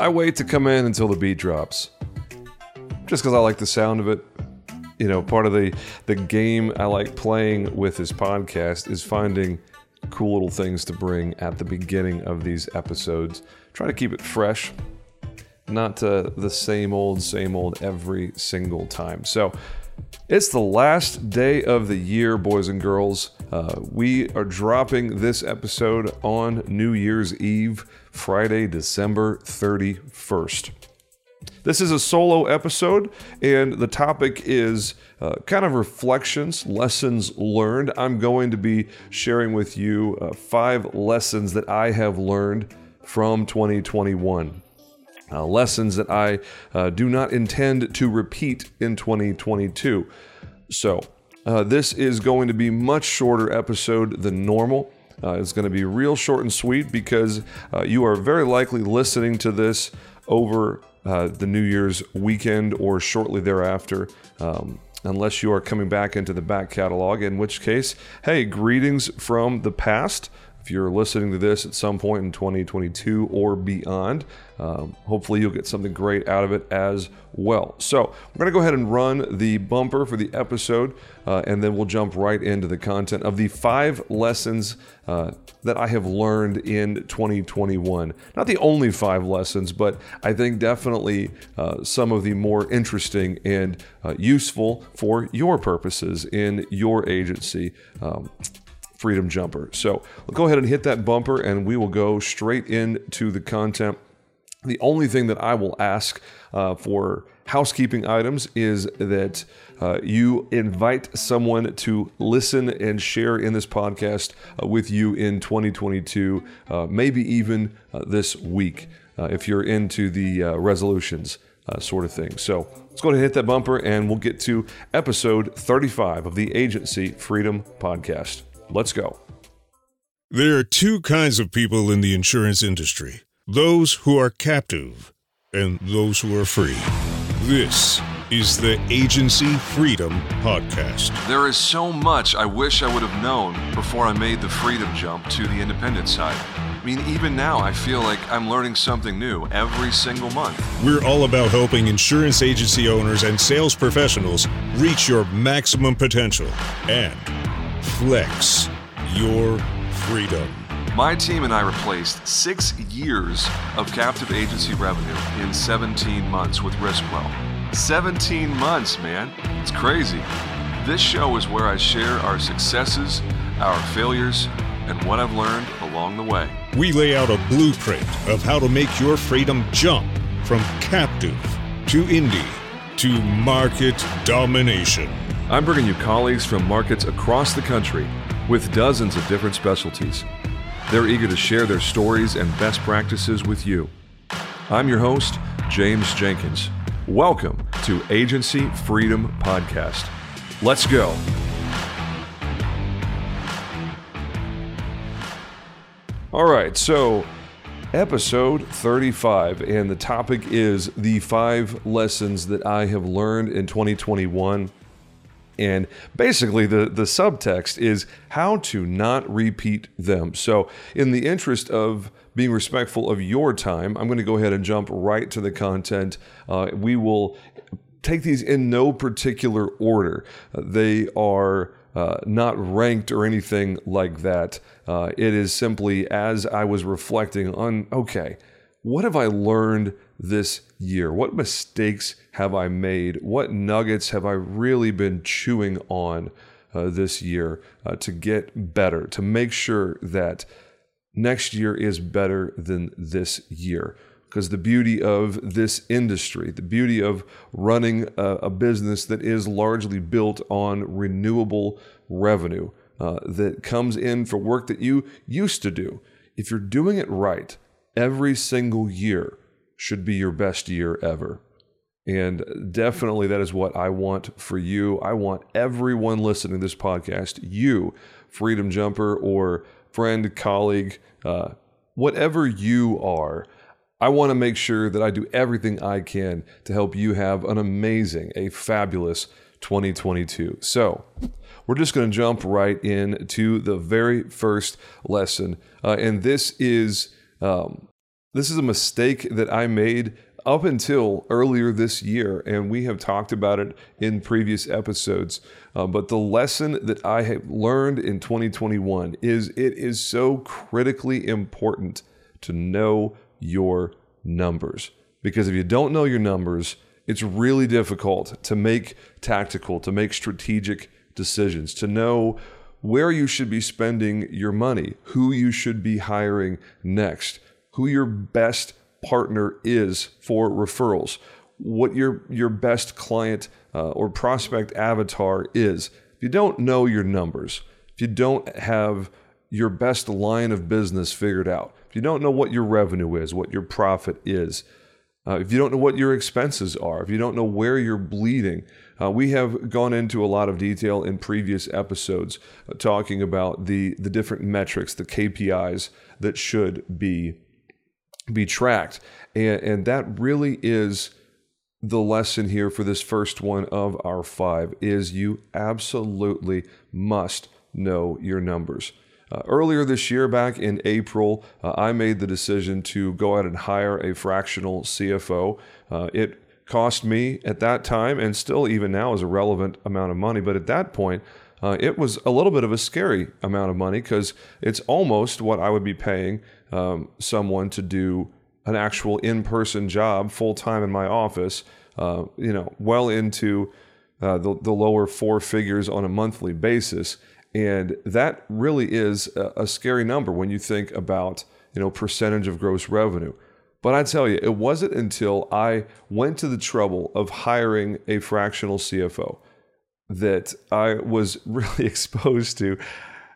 I wait to come in until the beat drops. Just because I like the sound of it. You know, part of the, the game I like playing with this podcast is finding cool little things to bring at the beginning of these episodes. Try to keep it fresh, not uh, the same old, same old every single time. So, it's the last day of the year, boys and girls. Uh, we are dropping this episode on New Year's Eve, Friday, December 31st. This is a solo episode, and the topic is uh, kind of reflections, lessons learned. I'm going to be sharing with you uh, five lessons that I have learned from 2021 uh, lessons that I uh, do not intend to repeat in 2022. So, uh, this is going to be much shorter episode than normal. Uh, it's going to be real short and sweet because uh, you are very likely listening to this over uh, the New Year's weekend or shortly thereafter. Um, unless you are coming back into the back catalog, in which case, hey, greetings from the past. If you're listening to this at some point in 2022 or beyond, um, hopefully you'll get something great out of it as well. So we're going to go ahead and run the bumper for the episode, uh, and then we'll jump right into the content of the five lessons uh, that I have learned in 2021. Not the only five lessons, but I think definitely uh, some of the more interesting and uh, useful for your purposes in your agency. Um, Freedom Jumper. So we'll go ahead and hit that bumper and we will go straight into the content. The only thing that I will ask uh, for housekeeping items is that uh, you invite someone to listen and share in this podcast uh, with you in 2022, uh, maybe even uh, this week, uh, if you're into the resolutions sort of thing. So let's go ahead and hit that bumper and we'll get to episode 35 of the Agency Freedom Podcast. Let's go. There are two kinds of people in the insurance industry those who are captive and those who are free. This is the Agency Freedom Podcast. There is so much I wish I would have known before I made the freedom jump to the independent side. I mean, even now, I feel like I'm learning something new every single month. We're all about helping insurance agency owners and sales professionals reach your maximum potential and flex your freedom. My team and I replaced six years of captive agency revenue in 17 months with RiskWell. 17 months, man. It's crazy. This show is where I share our successes, our failures, and what I've learned along the way. We lay out a blueprint of how to make your freedom jump from captive to indie to market domination. I'm bringing you colleagues from markets across the country with dozens of different specialties. They're eager to share their stories and best practices with you. I'm your host, James Jenkins. Welcome to Agency Freedom Podcast. Let's go. All right, so episode 35, and the topic is the five lessons that I have learned in 2021 and basically, the, the subtext is how to not repeat them. So, in the interest of being respectful of your time, I'm going to go ahead and jump right to the content. Uh, we will take these in no particular order. Uh, they are uh, not ranked or anything like that. Uh, it is simply as I was reflecting on, okay, what have I learned this year? What mistakes have I made? What nuggets have I really been chewing on uh, this year uh, to get better, to make sure that next year is better than this year? Because the beauty of this industry, the beauty of running a, a business that is largely built on renewable revenue uh, that comes in for work that you used to do, if you're doing it right every single year, should be your best year ever. And definitely that is what I want for you. I want everyone listening to this podcast, you, Freedom Jumper, or friend, colleague, uh, whatever you are, I want to make sure that I do everything I can to help you have an amazing, a fabulous 2022. So, we're just going to jump right in to the very first lesson. Uh, and this is um, This is a mistake that I made up until earlier this year, and we have talked about it in previous episodes. Uh, but the lesson that I have learned in 2021 is it is so critically important to know your numbers. Because if you don't know your numbers, it's really difficult to make tactical, to make strategic decisions, to know where you should be spending your money, who you should be hiring next, who your best partner is for referrals, what your your best client uh, or prospect avatar is. If you don't know your numbers, if you don't have your best line of business figured out, if you don't know what your revenue is, what your profit is, uh, if you don't know what your expenses are, if you don't know where you're bleeding, uh, we have gone into a lot of detail in previous episodes uh, talking about the the different metrics, the KPIs that should be be tracked, and, and that really is the lesson here for this first one of our five is you absolutely must know your numbers. Uh, earlier this year, back in April, uh, I made the decision to go out and hire a fractional CFO. Uh, it cost me at that time, and still even now is a relevant amount of money, but at that point, uh, it was a little bit of a scary amount of money because it's almost what I would be paying um, someone to do an actual in-person job full time in my office. Uh, you know, well into uh, the, the lower four figures on a monthly basis. And that really is a, a scary number when you think about, you know, percentage of gross revenue. But I tell you, it wasn't until I went to the trouble of hiring a fractional CFO that I was really exposed to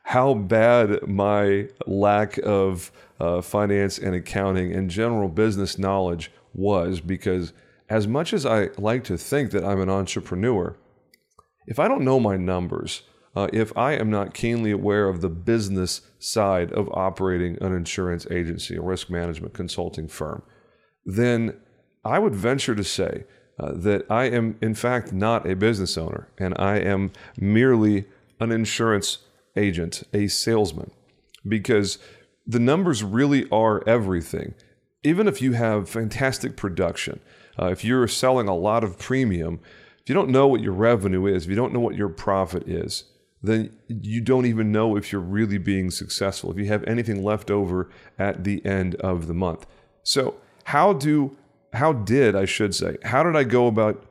how bad my lack of uh, finance and accounting and general business knowledge was. Because as much as I like to think that I'm an entrepreneur, if I don't know my numbers, uh, if I am not keenly aware of the business side of operating an insurance agency, a risk management consulting firm, then I would venture to say uh, that I am, in fact, not a business owner and I am merely an insurance agent, a salesman, because the numbers really are everything. Even if you have fantastic production, uh, if you're selling a lot of premium, if you don't know what your revenue is, if you don't know what your profit is, then you don't even know if you're really being successful, if you have anything left over at the end of the month. So, how do how did I should say, how did I go about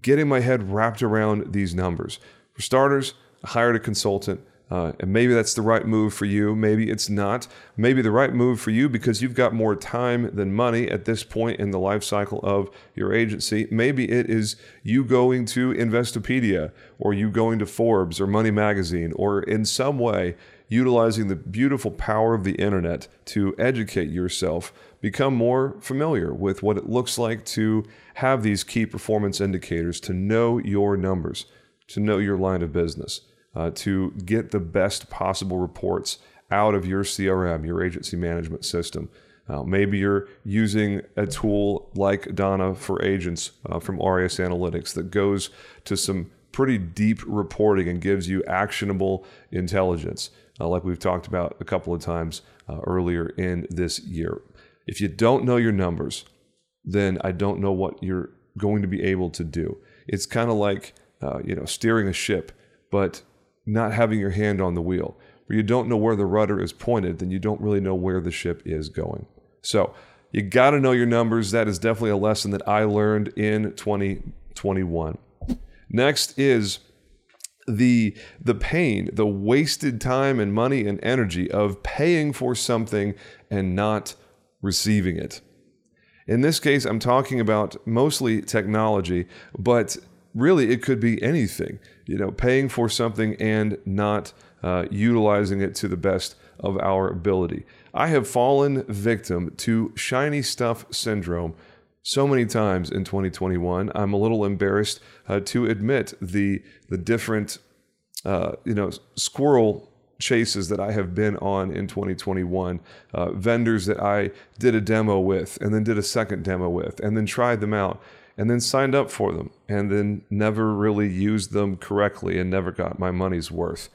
getting my head wrapped around these numbers? For starters, I hired a consultant uh, and maybe that's the right move for you. Maybe it's not. Maybe the right move for you because you've got more time than money at this point in the life cycle of your agency. Maybe it is you going to Investopedia or you going to Forbes or Money Magazine or in some way utilizing the beautiful power of the internet to educate yourself, become more familiar with what it looks like to have these key performance indicators, to know your numbers, to know your line of business uh, to get the best possible reports out of your CRM, your agency management system. Uh, maybe you're using a tool like Donna for Agents uh, from Aureus Analytics that goes to some pretty deep reporting and gives you actionable intelligence, uh, like we've talked about a couple of times uh, earlier in this year. If you don't know your numbers, then I don't know what you're going to be able to do. It's kind of like uh, you know steering a ship, but not having your hand on the wheel. Where you don't know where the rudder is pointed, then you don't really know where the ship is going. So you got to know your numbers. That is definitely a lesson that I learned in 2021. Next is the the pain, the wasted time and money and energy of paying for something and not receiving it. In this case, I'm talking about mostly technology, but really it could be anything you know paying for something and not uh, utilizing it to the best of our ability. I have fallen victim to shiny stuff syndrome so many times in 2021 i'm a little embarrassed uh, to admit the the different uh, you know squirrel chases that I have been on in 2021, uh, vendors that I did a demo with and then did a second demo with and then tried them out and then signed up for them and then never really used them correctly and never got my money's worth.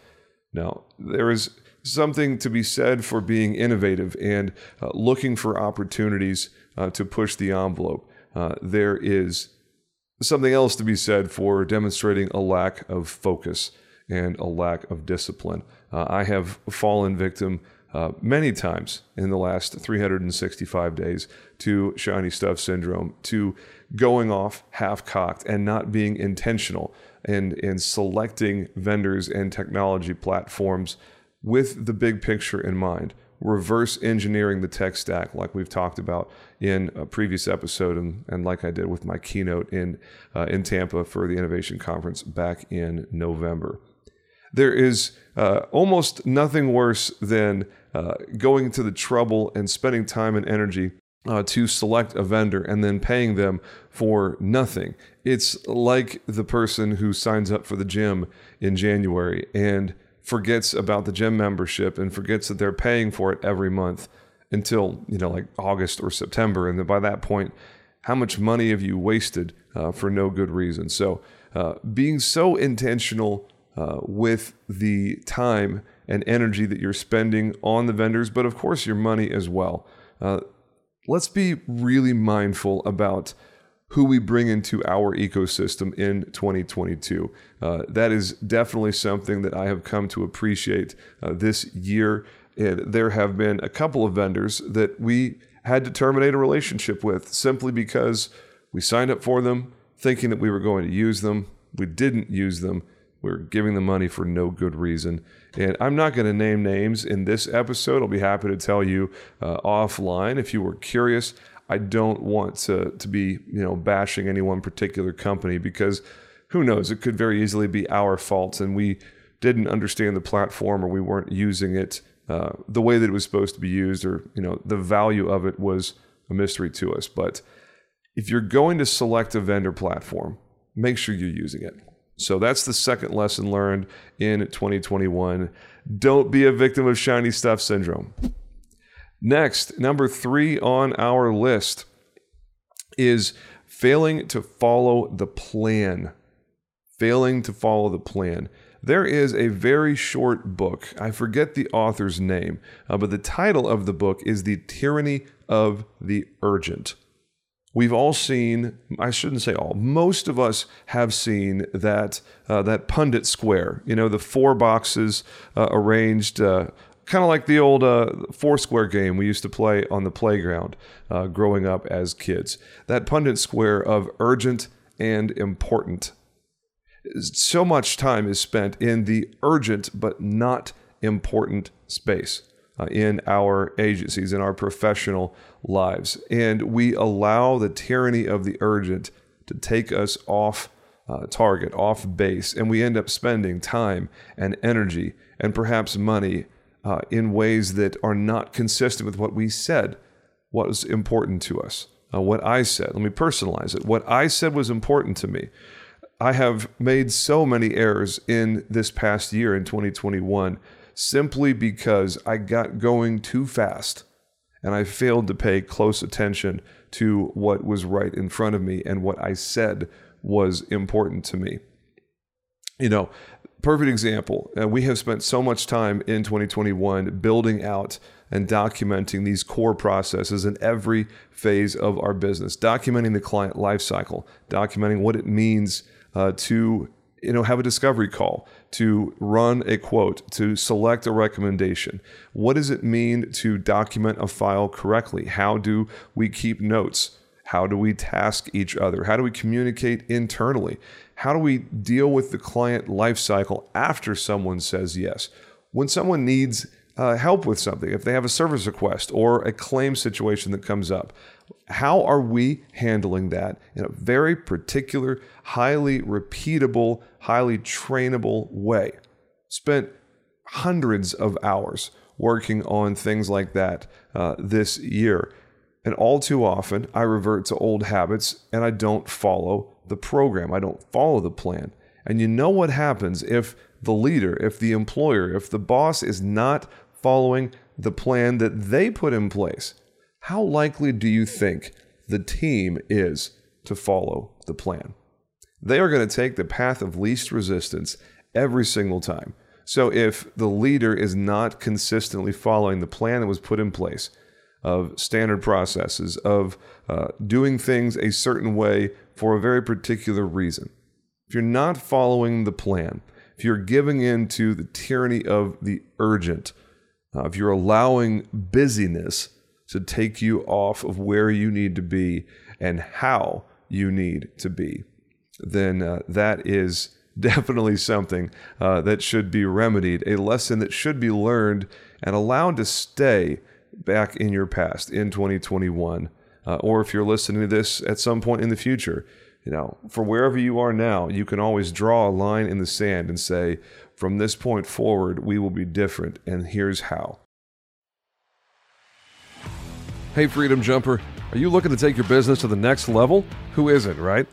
Now, there is something to be said for being innovative and uh, looking for opportunities uh, to push the envelope. Uh, there is something else to be said for demonstrating a lack of focus and a lack of discipline. Uh, I have fallen victim uh, many times in the last 365 days to shiny stuff syndrome, to going off half cocked and not being intentional and in selecting vendors and technology platforms with the big picture in mind reverse engineering the tech stack, like we've talked about in a previous episode, and, and like I did with my keynote in uh, in Tampa for the Innovation Conference back in November. There is uh, almost nothing worse than uh, going to the trouble and spending time and energy uh, to select a vendor and then paying them for nothing. It's like the person who signs up for the gym in January and forgets about the gym membership and forgets that they're paying for it every month until you know like August or September, and then by that point, how much money have you wasted uh, for no good reason? So, uh, being so intentional uh, with the time and energy that you're spending on the vendors, but of course your money as well. Uh, let's be really mindful about who we bring into our ecosystem in 2022. Uh, that is definitely something that I have come to appreciate uh, this year. And there have been a couple of vendors that we had to terminate a relationship with simply because we signed up for them thinking that we were going to use them. We didn't use them. We are giving the money for no good reason. And I'm not going to name names in this episode. I'll be happy to tell you uh, offline if you were curious. I don't want to to be you know bashing any one particular company because who knows it could very easily be our fault and we didn't understand the platform or we weren't using it uh, the way that it was supposed to be used or you know the value of it was a mystery to us but if you're going to select a vendor platform make sure you're using it so that's the second lesson learned in 2021 don't be a victim of shiny stuff syndrome Next, number three on our list is failing to follow the plan. Failing to follow the plan. There is a very short book. I forget the author's name, uh, but the title of the book is The Tyranny of the Urgent. We've all seen, I shouldn't say all, most of us have seen that, uh, that Punnett square, you know, the four boxes uh, arranged uh, kind of like the old uh, Foursquare game we used to play on the playground uh, growing up as kids. That Punnett square of urgent and important. So much time is spent in the urgent but not important space uh, in our agencies, in our professional lives. And we allow the tyranny of the urgent to take us off uh, target, off base, and we end up spending time and energy and perhaps money uh, in ways that are not consistent with what we said what was important to us. Uh, what I said, let me personalize it. What I said was important to me. I have made so many errors in this past year in 2021 simply because I got going too fast and I failed to pay close attention to what was right in front of me and what I said was important to me. You know, perfect example. Uh, we have spent so much time in 2021 building out and documenting these core processes in every phase of our business, documenting the client lifecycle, documenting what it means uh, to you know have a discovery call, to run a quote, to select a recommendation. What does it mean to document a file correctly? How do we keep notes? How do we task each other? How do we communicate internally? How do we deal with the client lifecycle after someone says yes? When someone needs uh, help with something, if they have a service request or a claim situation that comes up, how are we handling that in a very particular, highly repeatable, highly trainable way? Spent hundreds of hours working on things like that uh, this year. And all too often, I revert to old habits and I don't follow the program. I don't follow the plan. And you know what happens if the leader, if the employer, if the boss is not following the plan that they put in place? How likely do you think the team is to follow the plan? They are going to take the path of least resistance every single time. So if the leader is not consistently following the plan that was put in place of standard processes, of uh, doing things a certain way for a very particular reason, if you're not following the plan, if you're giving in to the tyranny of the urgent, uh, if you're allowing busyness to take you off of where you need to be and how you need to be, then uh, that is definitely something uh, that should be remedied, a lesson that should be learned and allowed to stay back in your past in 2021. Uh, or if you're listening to this at some point in the future, you know, for wherever you are now, you can always draw a line in the sand and say, from this point forward, we will be different, and here's how. Hey, Freedom Jumper, are you looking to take your business to the next level? Who isn't, right?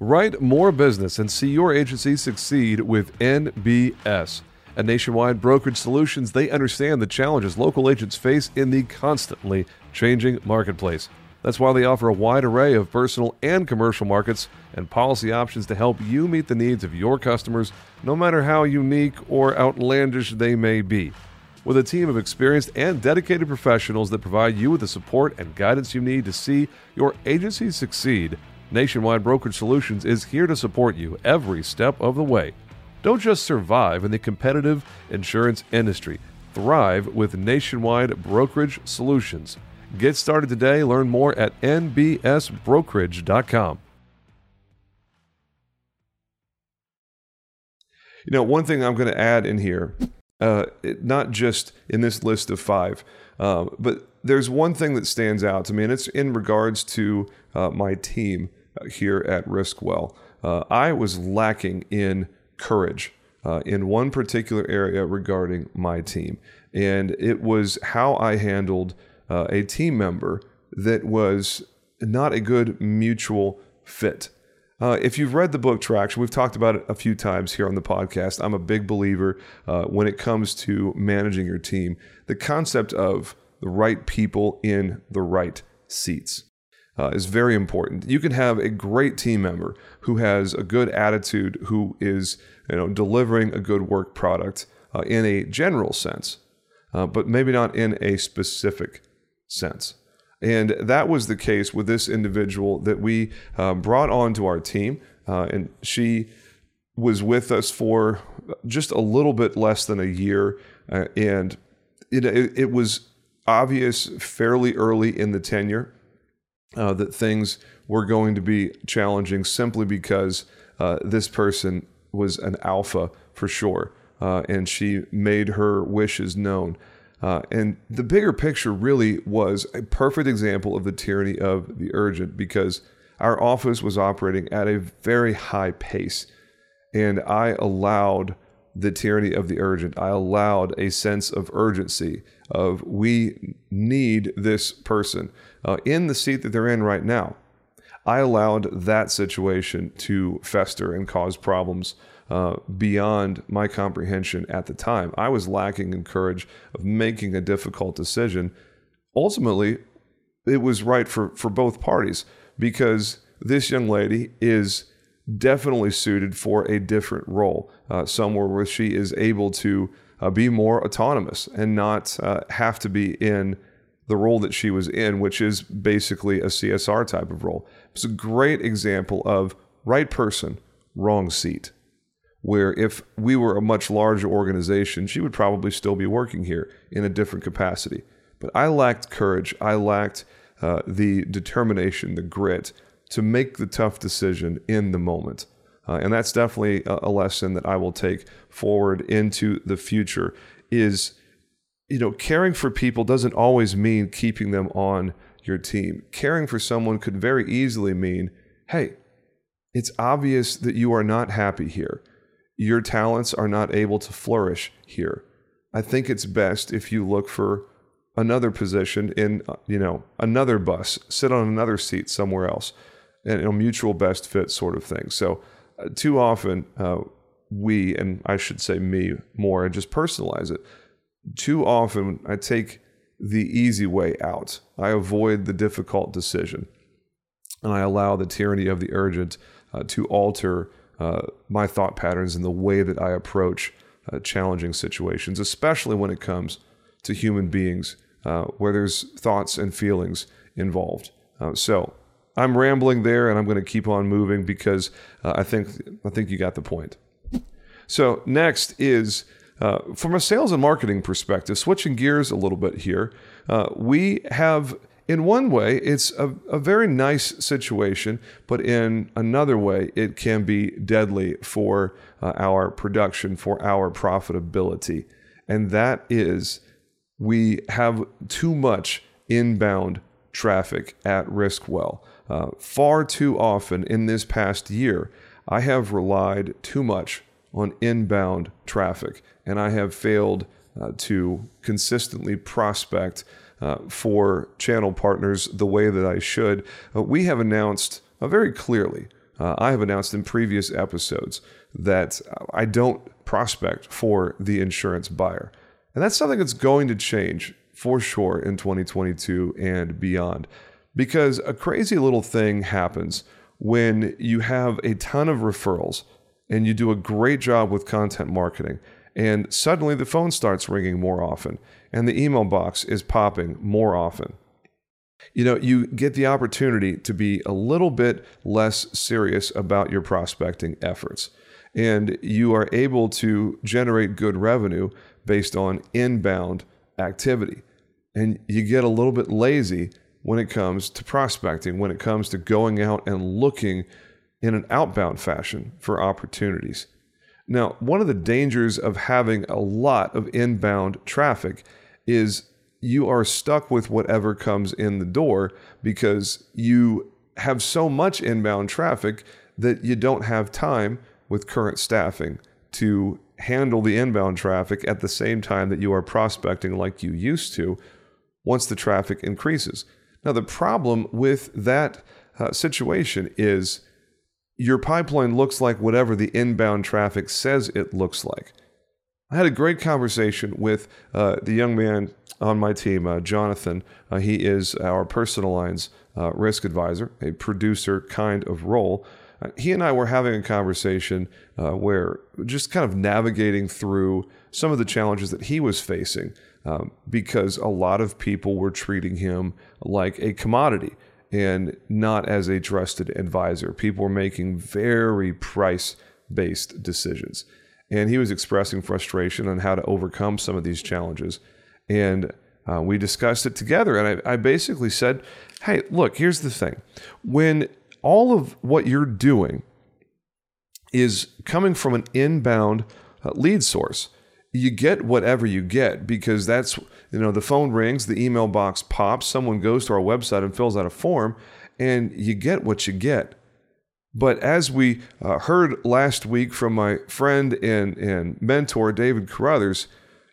Write more business and see your agency succeed with NBS. At Nationwide Brokerage Solutions, they understand the challenges local agents face in the constantly changing marketplace. That's why they offer a wide array of personal and commercial markets and policy options to help you meet the needs of your customers, no matter how unique or outlandish they may be. With a team of experienced and dedicated professionals that provide you with the support and guidance you need to see your agency succeed, Nationwide Brokerage Solutions is here to support you every step of the way. Don't just survive in the competitive insurance industry, thrive with Nationwide Brokerage Solutions. Get started today. Learn more at nbsbrokerage.com. You know, one thing I'm going to add in here, uh, not just in this list of five, uh, but there's one thing that stands out to me, and it's in regards to uh, my team here at Riskwell. Uh, I was lacking in courage uh, in one particular area regarding my team, and it was how I handled uh, a team member that was not a good mutual fit. Uh, if you've read the book Traction, we've talked about it a few times here on the podcast. I'm a big believer uh, when it comes to managing your team, the concept of the right people in the right seats uh, is very important. You can have a great team member who has a good attitude, who is you know delivering a good work product uh, in a general sense, uh, but maybe not in a specific sense. And that was the case with this individual that we uh, brought onto our team, uh, and she was with us for just a little bit less than a year, uh, and it, it was obvious fairly early in the tenure uh, that things were going to be challenging simply because uh, this person was an alpha for sure. Uh, and she made her wishes known. Uh, and the bigger picture really was a perfect example of the tyranny of the urgent because our office was operating at a very high pace. And I allowed the tyranny of the urgent. I allowed a sense of urgency of we need this person uh, in the seat that they're in right now. I allowed that situation to fester and cause problems uh, beyond my comprehension at the time. I was lacking in courage of making a difficult decision. Ultimately, it was right for, for both parties because this young lady is definitely suited for a different role, uh, somewhere where she is able to uh, be more autonomous and not uh, have to be in the role that she was in, which is basically a CSR type of role. It's a great example of right person, wrong seat. Where if we were a much larger organization, she would probably still be working here in a different capacity. But I lacked courage. I lacked uh, the determination, the grit to make the tough decision in the moment. Uh, and that's definitely a, a lesson that I will take forward into the future is you know caring for people doesn't always mean keeping them on your team. Caring for someone could very easily mean, hey, it's obvious that you are not happy here. Your talents are not able to flourish here. I think it's best if you look for another position in, uh, you know, another bus, sit on another seat somewhere else and a mutual best fit sort of thing. So, uh, too often, uh, we, and I should say me more, and just personalize it. Too often, I take the easy way out. I avoid the difficult decision, and I allow the tyranny of the urgent uh, to alter uh, my thought patterns and the way that I approach uh, challenging situations, especially when it comes to human beings uh, where there's thoughts and feelings involved. Uh, so I'm rambling there, and I'm going to keep on moving because uh, I think I think you got the point. So next is from a sales and marketing perspective, switching gears a little bit here. We have in one way, it's a, a very nice situation, but in another way, it can be deadly for uh, our production, for our profitability. And that is we have too much inbound traffic at Riskwell. Uh, far too often in this past year, I have relied too much on inbound traffic, and I have failed uh, to consistently prospect uh, for channel partners the way that I should. Uh, we have announced uh, very clearly, uh, I have announced in previous episodes that I don't prospect for the insurance buyer. And that's something that's going to change for sure in 2022 and beyond. Because a crazy little thing happens when you have a ton of referrals and you do a great job with content marketing, and suddenly the phone starts ringing more often and the email box is popping more often. You know, you get the opportunity to be a little bit less serious about your prospecting efforts. And you are able to generate good revenue based on inbound activity. And you get a little bit lazy when it comes to prospecting, when it comes to going out and looking in an outbound fashion for opportunities. Now, one of the dangers of having a lot of inbound traffic is you are stuck with whatever comes in the door because you have so much inbound traffic that you don't have time with current staffing to handle the inbound traffic at the same time that you are prospecting like you used to once the traffic increases. Now, the problem with that uh, situation is your pipeline looks like whatever the inbound traffic says it looks like. I had a great conversation with uh, the young man on my team, uh, Jonathan. Uh, he is our personal lines uh, risk advisor, a producer kind of role. Uh, he and I were having a conversation uh, where just kind of navigating through some of the challenges that he was facing um, because a lot of people were treating him like a commodity and not as a trusted advisor. People were making very price based decisions and he was expressing frustration on how to overcome some of these challenges. And uh, we discussed it together. And I, I basically said, hey, look, here's the thing. When all of what you're doing is coming from an inbound uh, lead source, you get whatever you get because that's, you know, the phone rings, the email box pops, someone goes to our website and fills out a form, and you get what you get. But as we uh, heard last week from my friend and, and mentor, David Carruthers,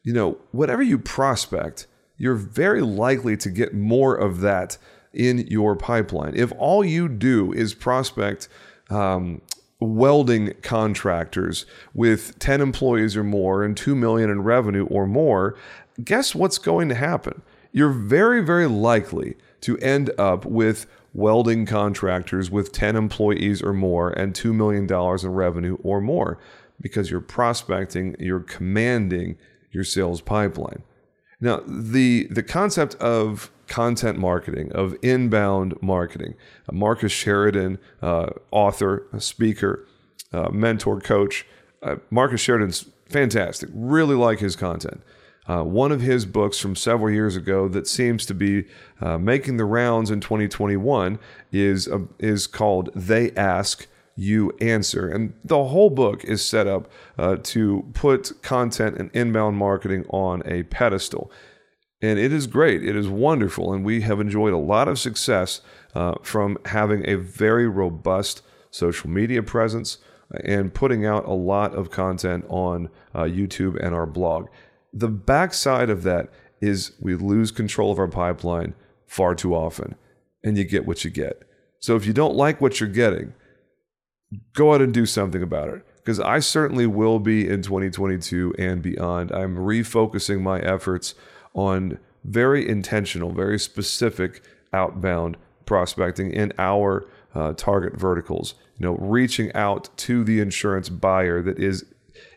you know, whatever you prospect, you're very likely to get more of that in your pipeline. If all you do is prospect um, welding contractors with 10 employees or more and 2 million in revenue or more, guess what's going to happen? You're very, very likely to end up with welding contractors with 10 employees or more and $2 million in revenue or more because you're prospecting, you're commanding your sales pipeline. Now, the, the concept of content marketing, of inbound marketing, uh, Marcus Sheridan, uh, author, speaker, uh, mentor, coach, uh, Marcus Sheridan's fantastic. Really like his content. Uh, one of his books from several years ago that seems to be uh, making the rounds in 2021 is is called "They Ask." You answer. And the whole book is set up uh, to put content and inbound marketing on a pedestal. And it is great. It is wonderful. And we have enjoyed a lot of success uh, from having a very robust social media presence and putting out a lot of content on uh, YouTube and our blog. The backside of that is we lose control of our pipeline far too often, and you get what you get. So if you don't like what you're getting, go out and do something about it. Because I certainly will be in 2022 and beyond. I'm refocusing my efforts on very intentional, very specific outbound prospecting in our uh, target verticals. You know, reaching out to the insurance buyer that is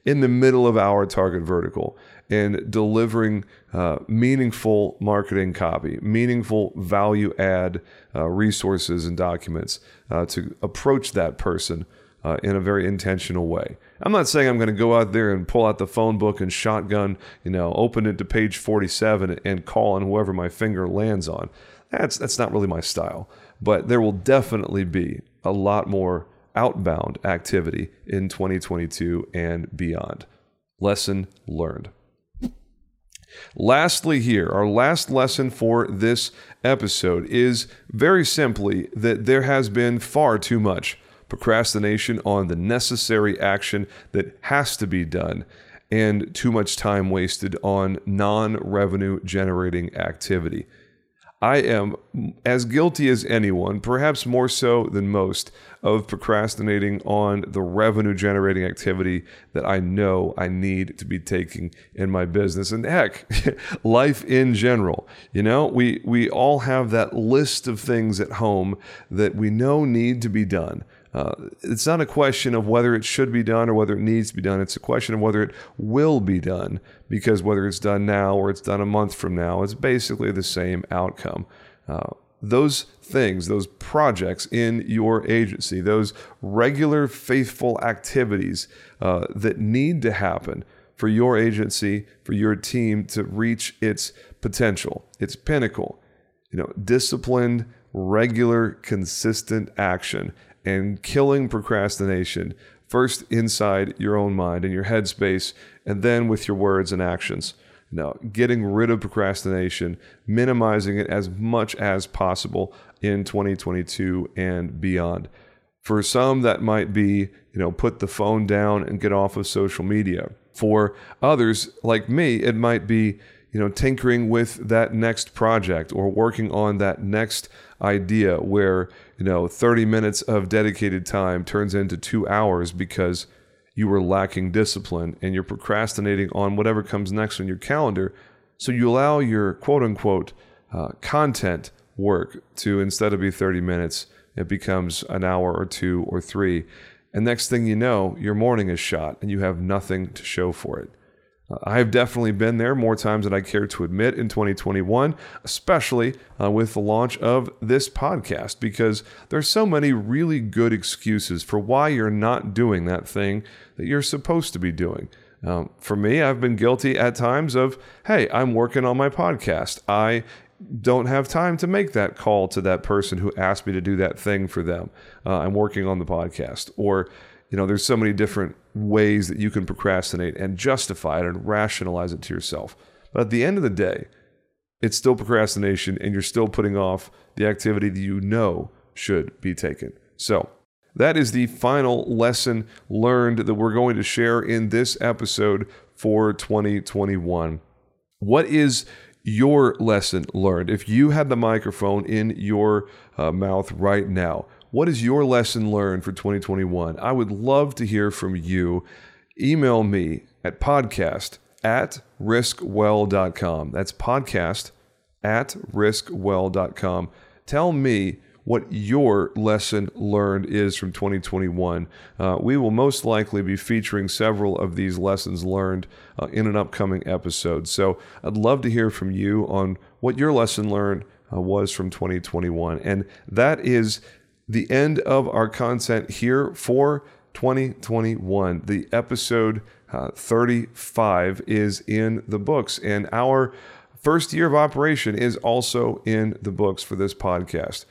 in the middle of our target vertical and delivering uh, meaningful marketing copy, meaningful value add uh, resources and documents uh, to approach that person uh, in a very intentional way. I'm not saying I'm going to go out there and pull out the phone book and shotgun, you know, open it to page 47 and call on whoever my finger lands on. That's that's not really my style. But there will definitely be a lot more outbound activity in 2022 and beyond. Lesson learned. Lastly, here, our last lesson for this episode is very simply that there has been far too much procrastination on the necessary action that has to be done, and too much time wasted on non revenue generating activity. I am as guilty as anyone, perhaps more so than most, of procrastinating on the revenue generating activity that I know I need to be taking in my business. And heck, life in general. You know, we, we all have that list of things at home that we know need to be done. Uh, it's not a question of whether it should be done or whether it needs to be done. It's a question of whether it will be done because whether it's done now or it's done a month from now, it's basically the same outcome. Uh, those things, those projects in your agency, those regular, faithful activities uh, that need to happen for your agency, for your team to reach its potential, its pinnacle. You know, disciplined, regular, consistent action and killing procrastination first inside your own mind and your headspace, and then with your words and actions. Now, getting rid of procrastination, minimizing it as much as possible in 2022 and beyond. For some, that might be, you know, put the phone down and get off of social media. For others, like me, it might be, you know, tinkering with that next project or working on that next idea where, you know, 30 minutes of dedicated time turns into two hours because you were lacking discipline and you're procrastinating on whatever comes next on your calendar. So you allow your quote unquote uh, content work to instead of be 30 minutes, it becomes an hour or two or three. And next thing you know, your morning is shot and you have nothing to show for it. I have definitely been there more times than I care to admit in 2021, especially uh, with the launch of this podcast, because there's so many really good excuses for why you're not doing that thing that you're supposed to be doing. Um, for me, I've been guilty at times of, hey, I'm working on my podcast. I don't have time to make that call to that person who asked me to do that thing for them. Uh, I'm working on the podcast. Or, you know, there's so many different ways that you can procrastinate and justify it and rationalize it to yourself. But at the end of the day, it's still procrastination and you're still putting off the activity that you know should be taken. So, that is the final lesson learned that we're going to share in this episode for 2021. What is your lesson learned? If you had the microphone in your uh, mouth right now, what is your lesson learned for 2021? I would love to hear from you. Email me at podcast at riskwell.com. That's podcast at riskwell.com. Tell me what your lesson learned is from 2021. Uh, we will most likely be featuring several of these lessons learned uh, in an upcoming episode. So I'd love to hear from you on what your lesson learned uh, was from 2021. And that is the end of our content here for 2021. The episode uh, 35 is in the books, and our first year of operation is also in the books for this podcast.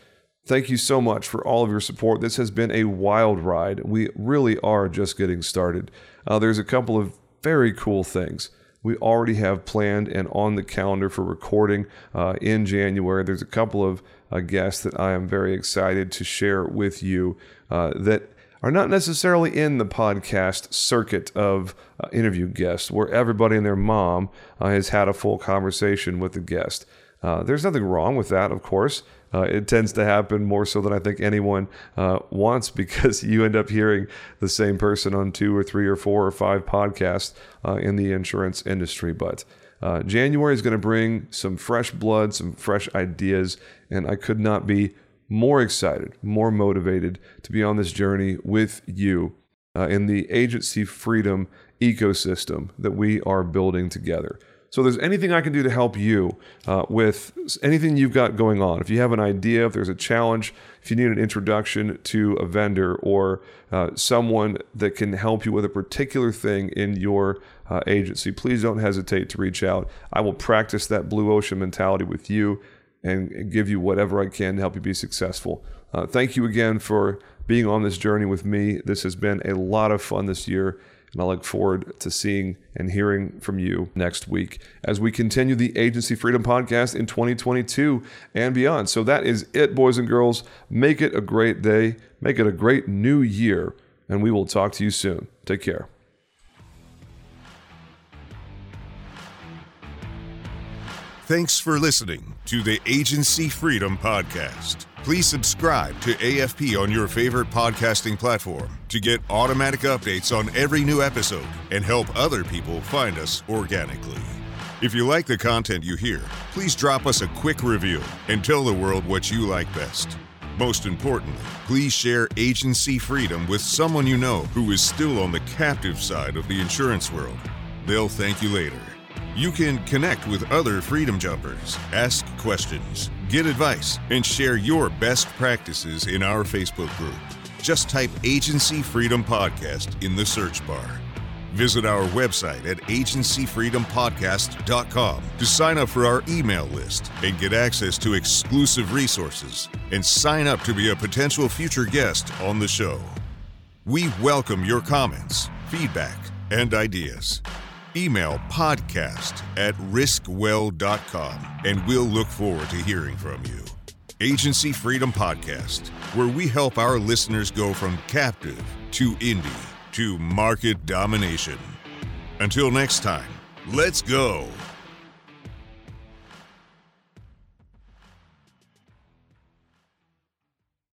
Thank you so much for all of your support. This has been a wild ride. We really are just getting started. Uh, there's a couple of very cool things we already have planned and on the calendar for recording uh, in January. There's a couple of uh, guests that I am very excited to share with you uh, that are not necessarily in the podcast circuit of uh, interview guests, where everybody and their mom uh, has had a full conversation with the guest. Uh, there's nothing wrong with that, of course. Uh, it tends to happen more so than I think anyone uh, wants because you end up hearing the same person on two or three or four or five podcasts uh, in the insurance industry. But uh, January is going to bring some fresh blood, some fresh ideas, and I could not be more excited, more motivated to be on this journey with you uh, in the agency freedom ecosystem that we are building together. So, if there's anything I can do to help you uh, with anything you've got going on, if you have an idea, if there's a challenge, if you need an introduction to a vendor or uh, someone that can help you with a particular thing in your uh, agency, please don't hesitate to reach out. I will practice that blue ocean mentality with you and give you whatever I can to help you be successful. Uh, thank you again for being on this journey with me. This has been a lot of fun this year, and I look forward to seeing and hearing from you next week as we continue the Agency Freedom Podcast in 2022 and beyond. So that is it, boys and girls. Make it a great day, make it a great new year, and we will talk to you soon. Take care. Thanks for listening to the Agency Freedom Podcast. Please subscribe to AFP on your favorite podcasting platform to get automatic updates on every new episode and help other people find us organically. If you like the content you hear, please drop us a quick review and tell the world what you like best. Most importantly, please share agency freedom with someone you know who is still on the captive side of the insurance world. They'll thank you later. You can connect with other Freedom Jumpers, ask questions, get advice, and share your best practices in our Facebook group. Just type Agency Freedom Podcast in the search bar. Visit our website at agencyfreedompodcast.com to sign up for our email list and get access to exclusive resources and sign up to be a potential future guest on the show. We welcome your comments, feedback, and ideas email podcast at riskwell.com and we'll look forward to hearing from you. Agency Freedom Podcast, where we help our listeners go from captive to indie to market domination. Until next time, let's go.